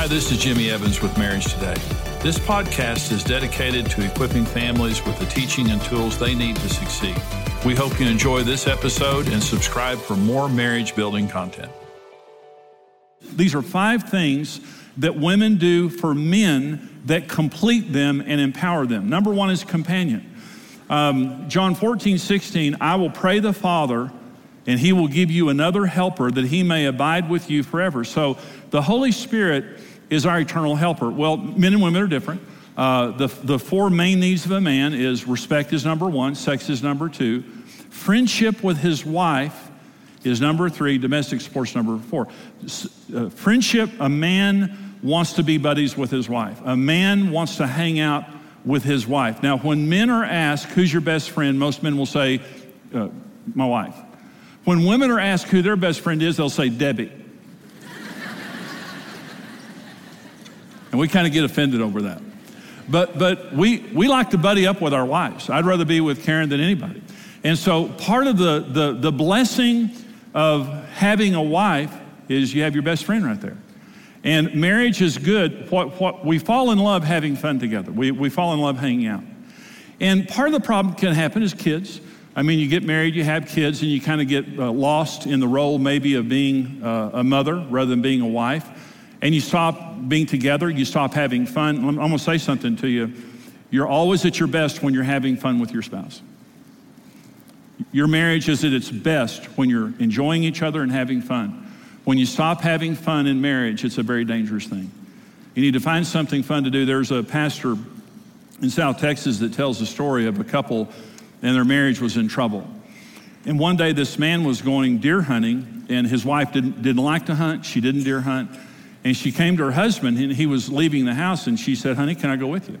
Hi, this is Jimmy Evans with Marriage Today. This podcast is dedicated to equipping families with the teaching and tools they need to succeed. We hope you enjoy this episode and subscribe for more marriage building content. These are five things that women do for men that complete them and empower them. Number one is companion. Um, John 14, 16, I will pray the Father, and he will give you another helper that he may abide with you forever. So the Holy Spirit is our eternal helper. Well, men and women are different. Uh, the, the four main needs of a man is respect is number one, sex is number two, friendship with his wife is number three, domestic sports number four. Uh, friendship, a man wants to be buddies with his wife. A man wants to hang out with his wife. Now, when men are asked, who's your best friend, most men will say, uh, my wife. When women are asked who their best friend is, they'll say, Debbie. And we kind of get offended over that. But, but we, we like to buddy up with our wives. I'd rather be with Karen than anybody. And so part of the, the, the blessing of having a wife is you have your best friend right there. And marriage is good. What, what, we fall in love having fun together. We, we fall in love hanging out. And part of the problem can happen is kids. I mean, you get married, you have kids, and you kind of get uh, lost in the role maybe of being uh, a mother rather than being a wife. And you stop being together, you stop having fun. I'm, going to say something to you. You're always at your best when you're having fun with your spouse. Your marriage is at its best when you're enjoying each other and having fun. When you stop having fun in marriage, it's a very dangerous thing. You need to find something fun to do. There's a pastor in South Texas that tells a story of a couple and their marriage was in trouble. And one day this man was going deer hunting and his wife didn't, didn't like to hunt. She didn't deer hunt. And she came to her husband and he was leaving the house and she said, honey, can I go with you?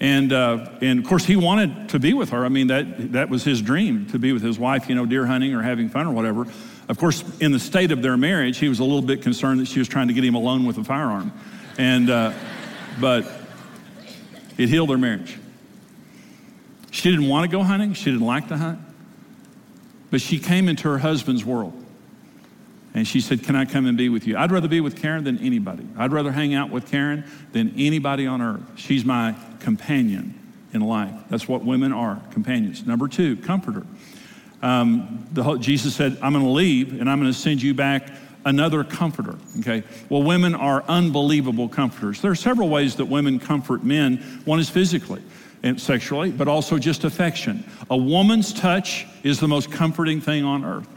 And, uh, and of course, he wanted to be with her. I mean, that, that was his dream to be with his wife, you know, deer hunting or having fun or whatever. Of course, in the state of their marriage, he was a little bit concerned that she was trying to get him alone with a firearm. And, uh, but it healed their marriage. She didn't want to go hunting, she didn't like to hunt, but she came into her husband's world. And she said, Can I come and be with you? I'd rather be with Karen than anybody. I'd rather hang out with Karen than anybody on earth. She's my companion in life. That's what women are companions. Number two, comforter. Um, the, Jesus said, I'm going to leave and I'm going to send you back another comforter. Okay. Well, women are unbelievable comforters. There are several ways that women comfort men. One is physically and sexually, but also just affection. A woman's touch is the most comforting thing on earth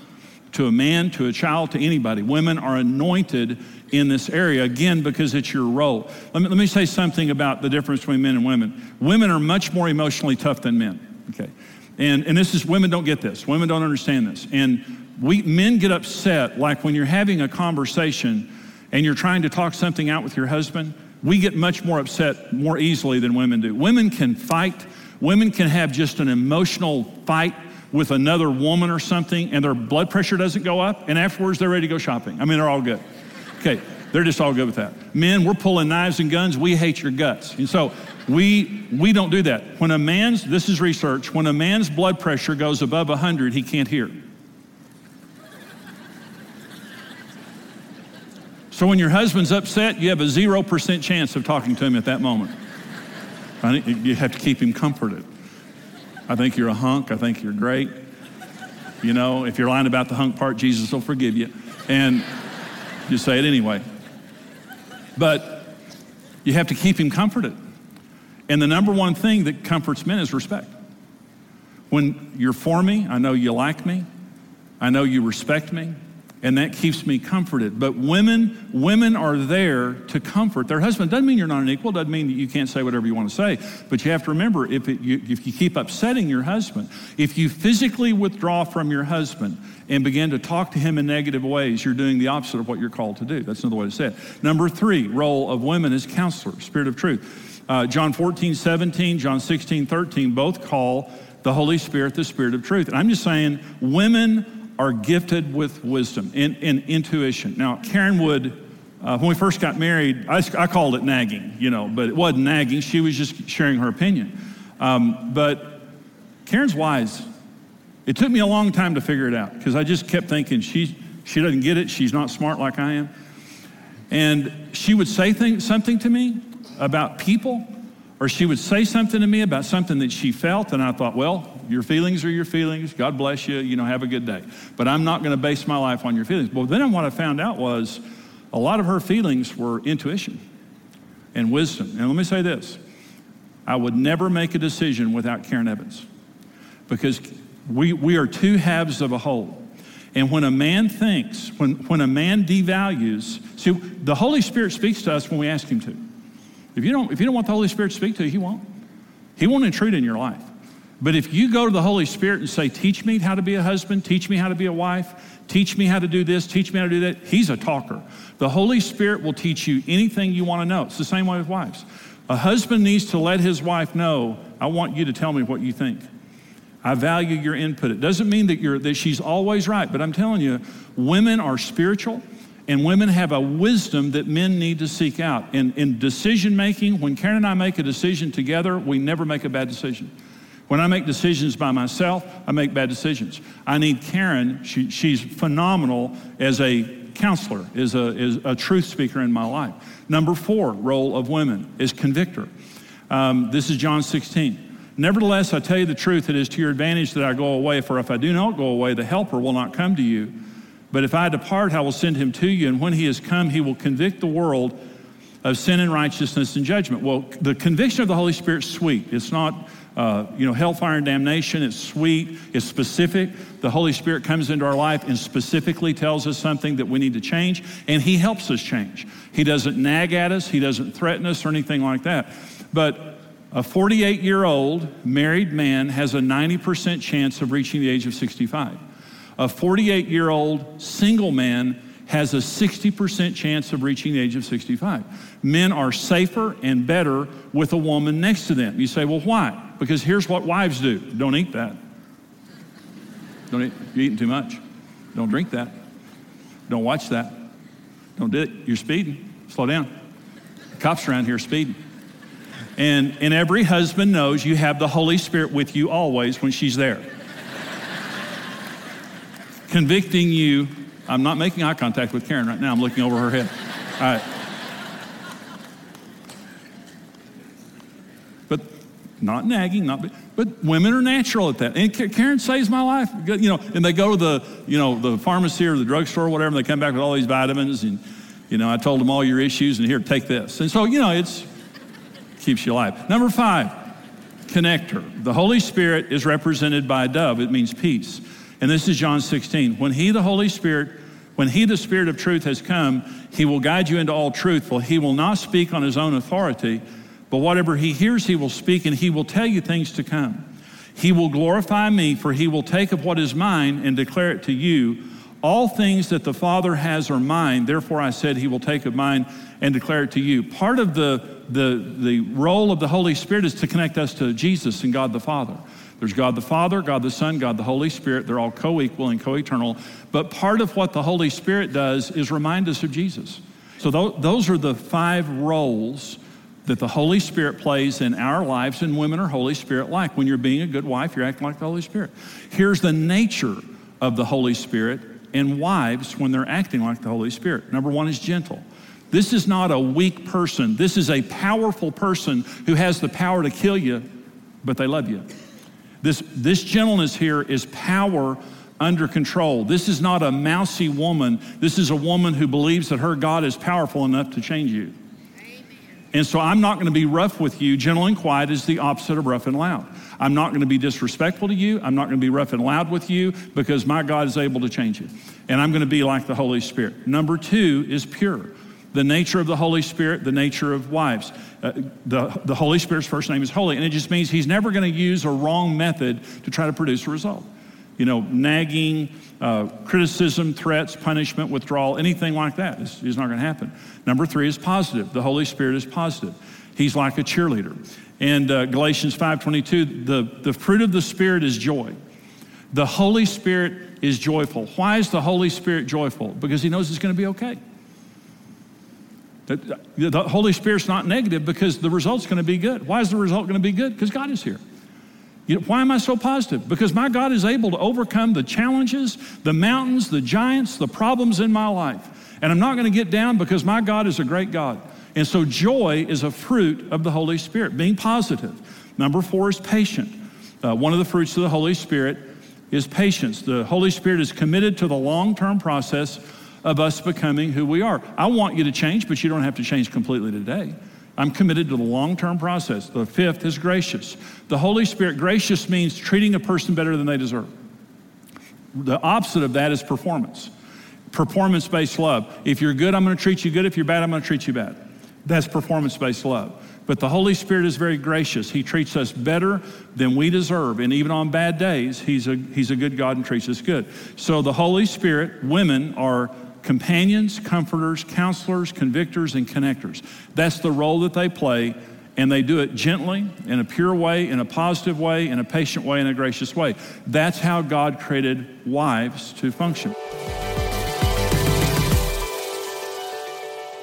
to a man, to a child, to anybody. Women are anointed in this area, again, because it's your role. Let me, let me say something about the difference between men and women. Women are much more emotionally tough than men, okay? And, and this is, women don't get this. Women don't understand this. And we, men get upset, like when you're having a conversation and you're trying to talk something out with your husband, we get much more upset more easily than women do. Women can fight, women can have just an emotional fight with another woman or something and their blood pressure doesn't go up, and afterwards they're ready to go shopping. I mean, they're all good. Okay, they're just all good with that. Men, we're pulling knives and guns, we hate your guts. And so we we don't do that. When a man's this is research, when a man's blood pressure goes above 100, he can't hear. So when your husband's upset, you have a 0% chance of talking to him at that moment. You have to keep him comforted. I think you're a hunk. I think you're great. You know, if you're lying about the hunk part, Jesus will forgive you. And just say it anyway. But you have to keep him comforted. And the number one thing that comforts men is respect. When you're for me, I know you like me, I know you respect me, and that keeps me comforted. But women, women are there to comfort their husband. Doesn't mean you're not an equal. Doesn't mean that you can't say whatever you want to say. But you have to remember, if it, you, if you keep upsetting your husband, if you physically withdraw from your husband and begin to talk to him in negative ways, you're doing the opposite of what you're called to do. That's another way to say it. Number three, role of women is counselor, spirit of truth. Uh, John 14, 17, John 16, 13, both call the Holy Spirit the Spirit of truth. And I'm just saying, women are gifted with wisdom and, and intuition. Now, Karen would, uh, when we first got married, I, I, called it nagging, you know, but it wasn't nagging. She was just sharing her opinion. Um, but Karen's wise. It took me a long time to figure it out because I just kept thinking she, she doesn't get it. She's not smart like I am. And she would say something to me about people, or she would say something to me about something that she felt, and I thought, well, your feelings are your feelings. God bless you. You know, have a good day. But I'm not going to base my life on your feelings. But then what I found out was a lot of her feelings were intuition and wisdom. And let me say this I would never make a decision without Karen Evans because we, we are two halves of a whole. And when a man thinks, when, when a man devalues, see, the Holy Spirit speaks to us when we ask him to. If you don't, if you don't want the Holy Spirit to speak to you, he won't. He won't intrude in your life. But if you go to the Holy Spirit and say, Teach me how to be a husband, teach me how to be a wife, teach me how to do this, teach me how to do that, he's a talker. The Holy Spirit will teach you anything you want to know. It's the same way with wives. A husband needs to let his wife know, I want you to tell me what you think. I value your input. It doesn't mean that, you're, that she's always right, but I'm telling you, women are spiritual and women have a wisdom that men need to seek out. And in decision making, when Karen and I make a decision together, we never make a bad decision. When I make decisions by myself, I make bad decisions. I need Karen, she, she's phenomenal as a counselor, is a, a truth speaker in my life. Number four, role of women is convictor. Um, this is John 16. Nevertheless, I tell you the truth, it is to your advantage that I go away, for if I do not go away, the Helper will not come to you. But if I depart, I will send him to you, and when he has come, he will convict the world of sin and righteousness and judgment. Well, the conviction of the Holy Spirit is sweet. It's not, uh, you know, hellfire and damnation. It's sweet. It's specific. The Holy Spirit comes into our life and specifically tells us something that we need to change, and He helps us change. He doesn't nag at us. He doesn't threaten us or anything like that. But a 48 year old married man has a 90% chance of reaching the age of 65. A 48 year old single man has a 60% chance of reaching the age of 65. Men are safer and better with a woman next to them. You say, well, why? Because here's what wives do don't eat that. Don't eat, you're eating too much. Don't drink that. Don't watch that. Don't do it. You're speeding. Slow down. The cops around here speeding. And, and every husband knows you have the Holy Spirit with you always when she's there. Convicting you. I'm not making eye contact with Karen right now. I'm looking over her head. All right. Not nagging, not but women are natural at that. And Karen saves my life. You know, and they go to the, you know, the pharmacy or the drugstore or whatever, and they come back with all these vitamins and you know, I told them all your issues and here, take this. And so, you know, it's keeps you alive. Number five, connector. The Holy Spirit is represented by a dove, it means peace. And this is John 16. When He, the Holy Spirit, when He, the Spirit of truth, has come, He will guide you into all truth, for He will not speak on His own authority, but whatever He hears, He will speak, and He will tell you things to come. He will glorify me, for He will take of what is mine and declare it to you. All things that the Father has are mine, therefore I said, He will take of mine and declare it to you. Part of the the, the role of the Holy Spirit is to connect us to Jesus and God the Father. There's God the Father, God the Son, God the Holy Spirit. They're all co equal and co eternal. But part of what the Holy Spirit does is remind us of Jesus. So th- those are the five roles that the Holy Spirit plays in our lives, and women are Holy Spirit like. When you're being a good wife, you're acting like the Holy Spirit. Here's the nature of the Holy Spirit in wives when they're acting like the Holy Spirit. Number one is gentle. This is not a weak person. This is a powerful person who has the power to kill you, but they love you. This, this gentleness here is power under control. This is not a mousy woman. This is a woman who believes that her God is powerful enough to change you. And so I'm not going to be rough with you. Gentle and quiet is the opposite of rough and loud. I'm not going to be disrespectful to you. I'm not going to be rough and loud with you because my God is able to change it. And I'm going to be like the Holy Spirit. Number two is pure the nature of the Holy Spirit, the nature of wives. Uh, the, the Holy Spirit's first name is holy, and it just means he's never going to use a wrong method to try to produce a result. You know, nagging, uh, criticism, threats, punishment, withdrawal, anything like that is, is not going to happen. Number three is positive. The Holy Spirit is positive. He's like a cheerleader. And uh, Galatians 5.22, the, the fruit of the Spirit is joy. The Holy Spirit is joyful. Why is the Holy Spirit joyful? Because he knows it's going to be okay. The Holy Spirit's not negative because the result's going to be good. Why is the result going to be good? Because God is here. You know, why am I so positive? Because my God is able to overcome the challenges, the mountains, the giants, the problems in my life. And I'm not going to get down because my God is a great God. And so joy is a fruit of the Holy Spirit, being positive. Number four is patient. Uh, one of the fruits of the Holy Spirit is patience. The Holy Spirit is committed to the long term process of us becoming who we are. I want you to change, but you don't have to change completely today. I'm committed to the long term process. The fifth is gracious. The Holy Spirit, gracious means treating a person better than they deserve. The opposite of that is performance. Performance based love. If you're good, I'm going to treat you good. If you're bad, I'm going to treat you bad. That's performance based love. But the Holy Spirit is very gracious. He treats us better than we deserve. And even on bad days, He's a, he's a good God and treats us good. So the Holy Spirit, women are companions, comforters, counselors, convictors, and connectors. That's the role that they play. And they do it gently, in a pure way, in a positive way, in a patient way, in a gracious way. That's how God created wives to function.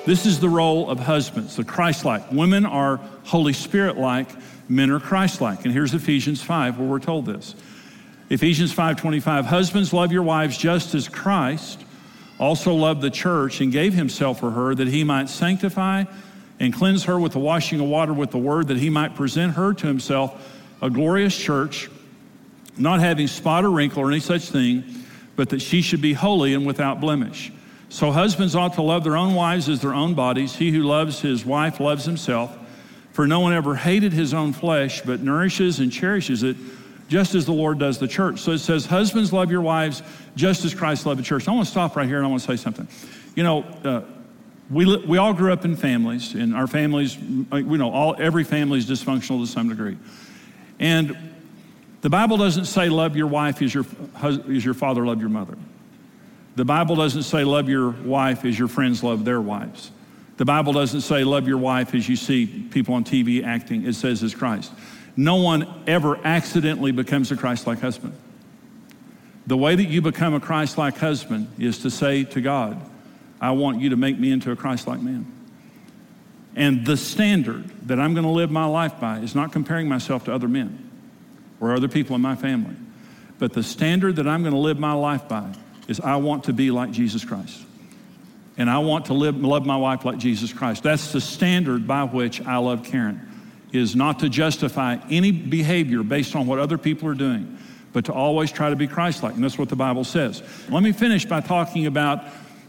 This is the role of husbands, the Christ like. Women are Holy Spirit like, men are Christ like. And here's Ephesians 5 where we're told this. Ephesians 5:25 Husbands love your wives just as Christ also loved the church and gave himself for her that he might sanctify and cleanse her with the washing of water with the word that he might present her to himself a glorious church not having spot or wrinkle or any such thing but that she should be holy and without blemish. So husbands ought to love their own wives as their own bodies. He who loves his wife loves himself. For no one ever hated his own flesh, but nourishes and cherishes it, just as the Lord does the church. So it says, Husbands, love your wives just as Christ loved the church. I want to stop right here and I want to say something. You know, uh, we, we all grew up in families, and our families, uh, you know, all, every family is dysfunctional to some degree. And the Bible doesn't say love your wife as your, as your father loved your mother. The Bible doesn't say love your wife as your friends love their wives. The Bible doesn't say love your wife as you see people on TV acting. It says as Christ. No one ever accidentally becomes a Christ like husband. The way that you become a Christ like husband is to say to God, I want you to make me into a Christ like man. And the standard that I'm going to live my life by is not comparing myself to other men or other people in my family, but the standard that I'm going to live my life by is I want to be like Jesus Christ. And I want to live, love my wife like Jesus Christ. That's the standard by which I love Karen, is not to justify any behavior based on what other people are doing, but to always try to be Christ-like. And that's what the Bible says. Let me finish by talking about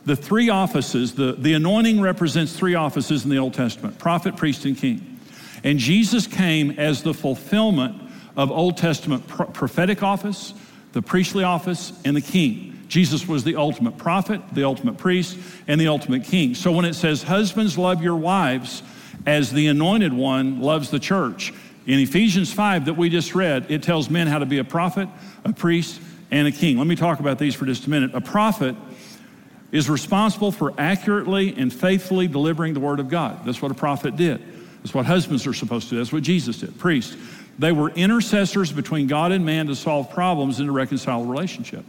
the three offices. The, the anointing represents three offices in the Old Testament, prophet, priest, and king. And Jesus came as the fulfillment of Old Testament pro- prophetic office, the priestly office, and the king. Jesus was the ultimate prophet, the ultimate priest, and the ultimate king. So when it says, Husbands, love your wives as the anointed one loves the church, in Ephesians 5 that we just read, it tells men how to be a prophet, a priest, and a king. Let me talk about these for just a minute. A prophet is responsible for accurately and faithfully delivering the word of God. That's what a prophet did. That's what husbands are supposed to do. That's what Jesus did. Priests. They were intercessors between God and man to solve problems and to reconcile a relationship.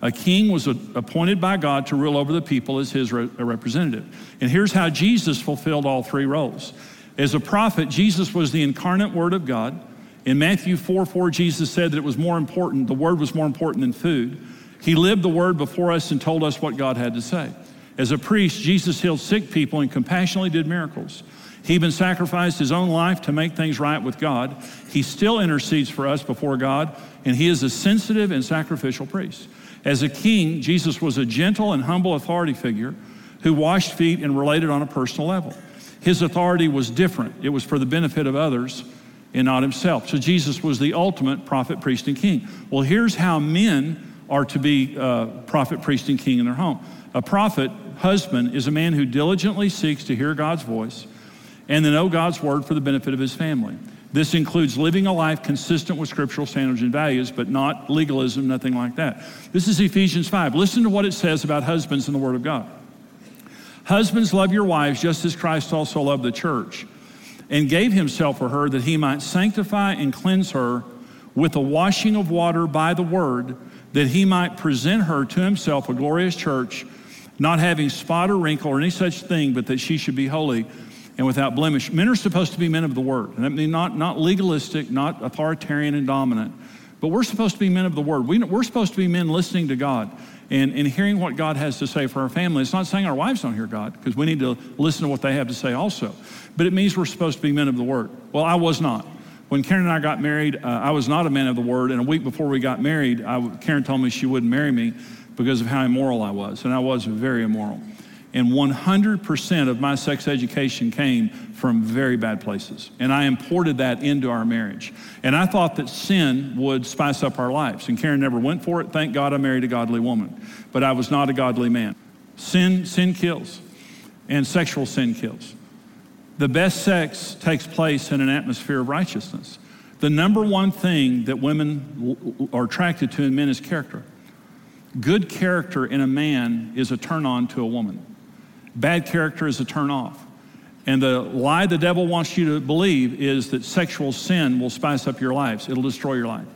A king was appointed by God to rule over the people as his representative. And here's how Jesus fulfilled all three roles. As a prophet, Jesus was the incarnate word of God. In Matthew 4 4, Jesus said that it was more important, the word was more important than food. He lived the word before us and told us what God had to say. As a priest, Jesus healed sick people and compassionately did miracles. He even sacrificed his own life to make things right with God. He still intercedes for us before God, and he is a sensitive and sacrificial priest. As a king, Jesus was a gentle and humble authority figure who washed feet and related on a personal level. His authority was different, it was for the benefit of others and not himself. So Jesus was the ultimate prophet, priest, and king. Well, here's how men are to be uh, prophet, priest, and king in their home. A prophet, husband, is a man who diligently seeks to hear God's voice and to know God's word for the benefit of his family. This includes living a life consistent with scriptural standards and values, but not legalism, nothing like that. This is Ephesians 5. Listen to what it says about husbands in the Word of God. Husbands, love your wives just as Christ also loved the church and gave himself for her that he might sanctify and cleanse her with the washing of water by the word, that he might present her to himself a glorious church, not having spot or wrinkle or any such thing, but that she should be holy and without blemish. Men are supposed to be men of the word. And I mean, not, not legalistic, not authoritarian and dominant, But we're supposed to be men of the word. We, we're supposed to be men listening to God and, and hearing what God has to say for our family. It's not saying our wives don't hear God, because we need to listen to what they have to say also. But it means we're supposed to be men of the word. Well, I was not. When Karen and I got married, uh, I was not a man of the word. And a week before we got married, I, Karen told me she wouldn't marry me because of how immoral I was. And I was very immoral. And 100% of my sex education came from very bad places. And I imported that into our marriage. And I thought that sin would spice up our lives. And Karen never went for it. Thank God I married a godly woman. But I was not a godly man. Sin, sin kills, and sexual sin kills. The best sex takes place in an atmosphere of righteousness. The number one thing that women are attracted to in men is character. Good character in a man is a turn on to a woman. Bad character is a turn off. And the lie the devil wants you to believe is that sexual sin will spice up your lives. It'll destroy your life.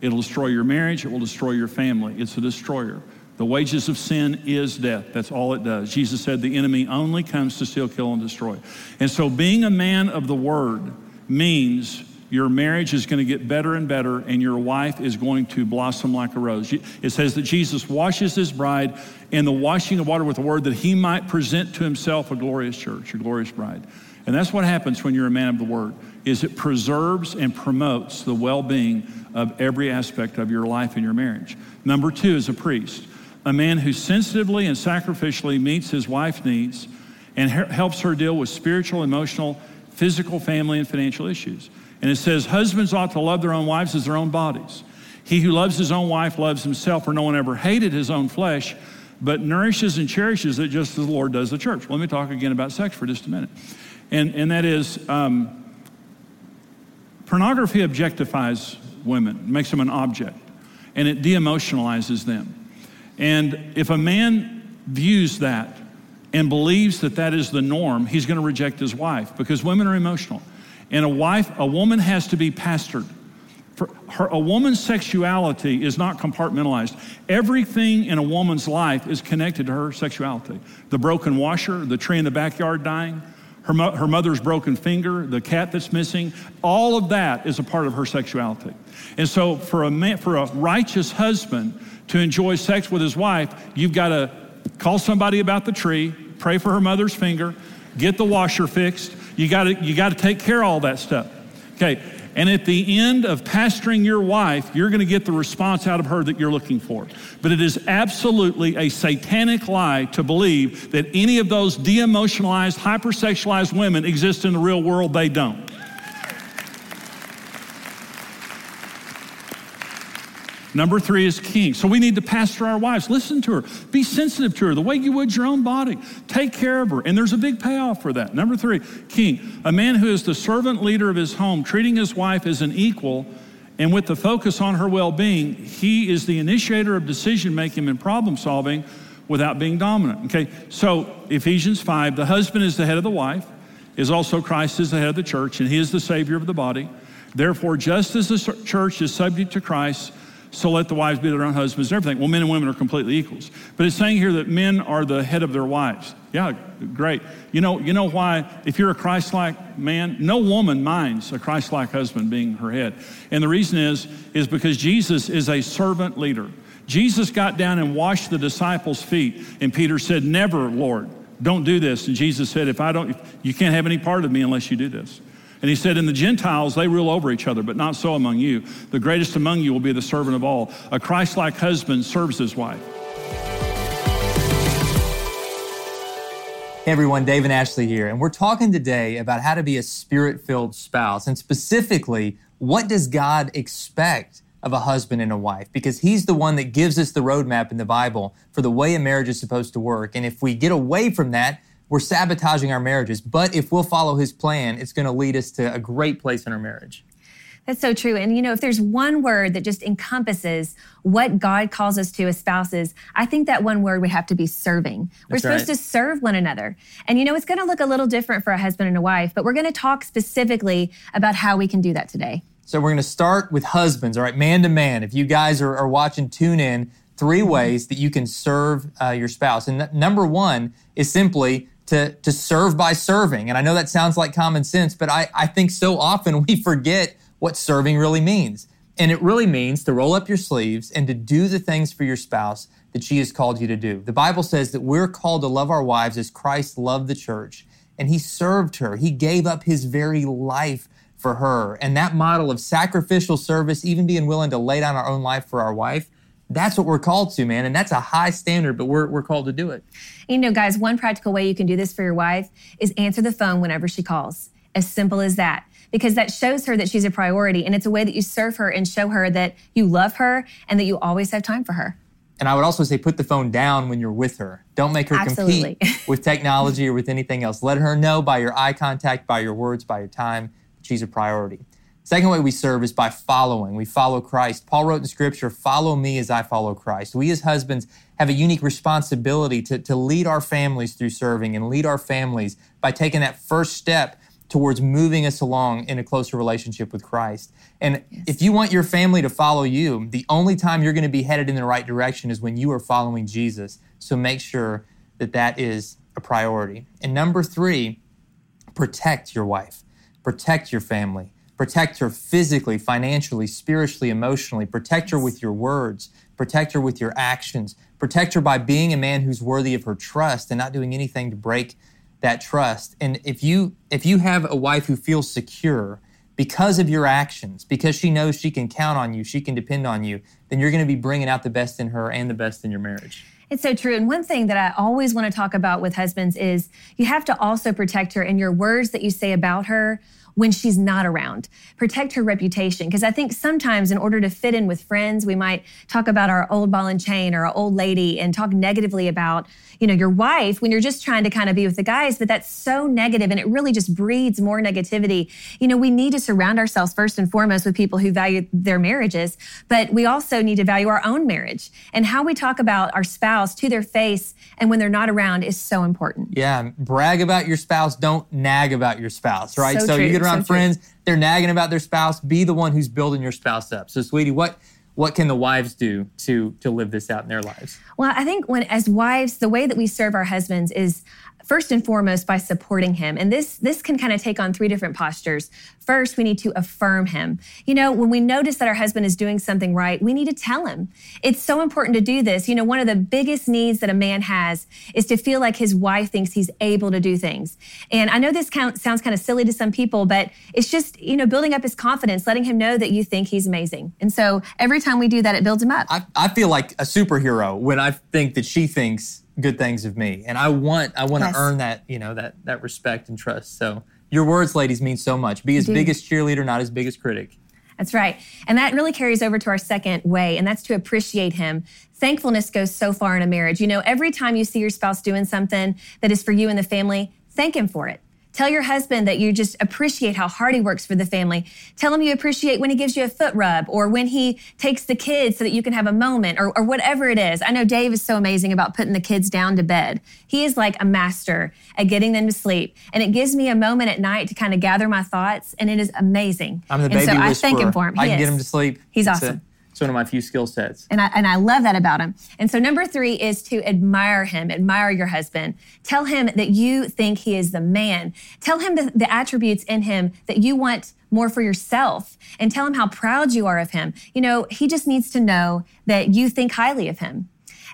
It'll destroy your marriage. It will destroy your family. It's a destroyer. The wages of sin is death. That's all it does. Jesus said the enemy only comes to steal, kill, and destroy. And so being a man of the word means your marriage is going to get better and better, and your wife is going to blossom like a rose. It says that Jesus washes his bride in the washing of water with the word that he might present to himself a glorious church, a glorious bride. And that's what happens when you're a man of the word is it preserves and promotes the well-being of every aspect of your life and your marriage. Number 2 is a priest, a man who sensitively and sacrificially meets his wife's needs and helps her deal with spiritual, emotional, physical, family and financial issues. And it says, Husbands ought to love their own wives as their own bodies. He who loves his own wife loves himself, for no one ever hated his own flesh, but nourishes and cherishes it just as the Lord does the church. Let me talk again about sex for just a minute. And, and that is, um, pornography objectifies women, makes them an object, and it de emotionalizes them. And if a man views that and believes that that is the norm, he's going to reject his wife because women are emotional. And a wife, a woman has to be pastored. For her, a woman's sexuality is not compartmentalized. Everything in a woman's life is connected to her sexuality. The broken washer, the tree in the backyard dying, her, mo- her mother's broken finger, the cat that's missing, all of that is a part of her sexuality. And so for a man, for a righteous husband to enjoy sex with his wife, you've got to call somebody about the tree, pray for her mother's finger, get the washer fixed, you got to you got to take care of all that stuff. Okay. And at the end of pastoring your wife, you're going to get the response out of her that you're looking for. But it is absolutely a satanic lie to believe that any of those de emotionalized, hypersexualized women exist in the real world. They don't. Number three is king. So we need to pastor our wives. Listen to her. Be sensitive to her the way you would your own body. Take care of her. And there's a big payoff for that. Number three, king. A man who is the servant leader of his home, treating his wife as an equal and with the focus on her well being, he is the initiator of decision making and problem solving without being dominant. Okay, so Ephesians 5 the husband is the head of the wife, is also Christ is the head of the church, and he is the Savior of the body. Therefore, just as the church is subject to Christ, so let the wives be their own husbands and everything. Well, men and women are completely equals. But it's saying here that men are the head of their wives. Yeah, great. You know, you know why, if you're a Christ like man, no woman minds a Christ like husband being her head. And the reason is, is because Jesus is a servant leader. Jesus got down and washed the disciples' feet, and Peter said, Never, Lord, don't do this. And Jesus said, If I don't, you can't have any part of me unless you do this. And he said, In the Gentiles, they rule over each other, but not so among you. The greatest among you will be the servant of all. A Christ like husband serves his wife. Hey everyone, Dave and Ashley here, and we're talking today about how to be a spirit filled spouse, and specifically, what does God expect of a husband and a wife? Because He's the one that gives us the roadmap in the Bible for the way a marriage is supposed to work. And if we get away from that, we're sabotaging our marriages. But if we'll follow his plan, it's going to lead us to a great place in our marriage. That's so true. And you know, if there's one word that just encompasses what God calls us to as spouses, I think that one word would have to be serving. We're supposed right. to serve one another. And you know, it's going to look a little different for a husband and a wife, but we're going to talk specifically about how we can do that today. So we're going to start with husbands, all right, man to man. If you guys are, are watching, tune in. Three ways that you can serve uh, your spouse. And th- number one is simply to, to serve by serving. And I know that sounds like common sense, but I, I think so often we forget what serving really means. And it really means to roll up your sleeves and to do the things for your spouse that she has called you to do. The Bible says that we're called to love our wives as Christ loved the church and he served her. He gave up his very life for her. And that model of sacrificial service, even being willing to lay down our own life for our wife, that's what we're called to, man. And that's a high standard, but we're, we're called to do it. You know, guys, one practical way you can do this for your wife is answer the phone whenever she calls. As simple as that. Because that shows her that she's a priority. And it's a way that you serve her and show her that you love her and that you always have time for her. And I would also say put the phone down when you're with her. Don't make her Absolutely. compete with technology or with anything else. Let her know by your eye contact, by your words, by your time, she's a priority. Second way we serve is by following. We follow Christ. Paul wrote in scripture, follow me as I follow Christ. We as husbands have a unique responsibility to, to lead our families through serving and lead our families by taking that first step towards moving us along in a closer relationship with Christ. And yes. if you want your family to follow you, the only time you're going to be headed in the right direction is when you are following Jesus. So make sure that that is a priority. And number three, protect your wife, protect your family. Protect her physically, financially, spiritually, emotionally. Protect her with your words. Protect her with your actions. Protect her by being a man who's worthy of her trust and not doing anything to break that trust. And if you if you have a wife who feels secure because of your actions, because she knows she can count on you, she can depend on you, then you're going to be bringing out the best in her and the best in your marriage. It's so true. And one thing that I always want to talk about with husbands is you have to also protect her in your words that you say about her when she's not around. Protect her reputation. Because I think sometimes, in order to fit in with friends, we might talk about our old ball and chain or our old lady and talk negatively about, you know, your wife when you're just trying to kind of be with the guys. But that's so negative and it really just breeds more negativity. You know, we need to surround ourselves first and foremost with people who value their marriages, but we also need to value our own marriage. And how we talk about our spouse to their face and when they're not around is so important. Yeah. Brag about your spouse. Don't nag about your spouse, right? So, so you get around friends, they're nagging about their spouse. Be the one who's building your spouse up. So, sweetie, what what can the wives do to to live this out in their lives? Well, I think when as wives, the way that we serve our husbands is first and foremost by supporting him. And this this can kind of take on three different postures. First, we need to affirm him. You know, when we notice that our husband is doing something right, we need to tell him. It's so important to do this. You know, one of the biggest needs that a man has is to feel like his wife thinks he's able to do things. And I know this sounds kind of silly to some people, but it's just, you know, building up his confidence, letting him know that you think he's amazing. And so every time we do that, it builds him up. I, I feel like a superhero when I think that she thinks good things of me. And i want i want yes. to earn that you know that that respect and trust. So your words ladies mean so much. Be his biggest cheerleader not his biggest critic. That's right. And that really carries over to our second way and that's to appreciate him. Thankfulness goes so far in a marriage. You know every time you see your spouse doing something that is for you and the family thank him for it Tell your husband that you just appreciate how hard he works for the family. Tell him you appreciate when he gives you a foot rub or when he takes the kids so that you can have a moment or, or whatever it is. I know Dave is so amazing about putting the kids down to bed. He is like a master at getting them to sleep. And it gives me a moment at night to kind of gather my thoughts, and it is amazing. I'm the baby and so whisperer. I thank him for him. He I can is. get him to sleep. He's awesome. It's one of my few skill sets. And I, and I love that about him. And so, number three is to admire him, admire your husband. Tell him that you think he is the man. Tell him the, the attributes in him that you want more for yourself and tell him how proud you are of him. You know, he just needs to know that you think highly of him.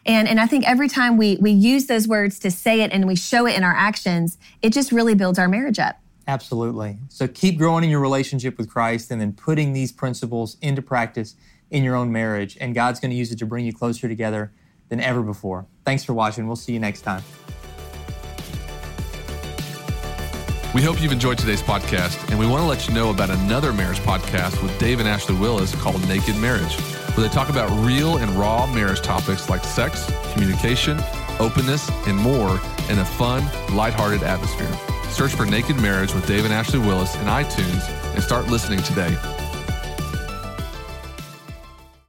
And, and I think every time we, we use those words to say it and we show it in our actions, it just really builds our marriage up. Absolutely. So keep growing in your relationship with Christ and then putting these principles into practice in your own marriage, and God's going to use it to bring you closer together than ever before. Thanks for watching. We'll see you next time. We hope you've enjoyed today's podcast, and we want to let you know about another marriage podcast with Dave and Ashley Willis called Naked Marriage, where they talk about real and raw marriage topics like sex, communication, openness, and more in a fun, lighthearted atmosphere. Search for Naked Marriage with Dave and Ashley Willis in iTunes and start listening today.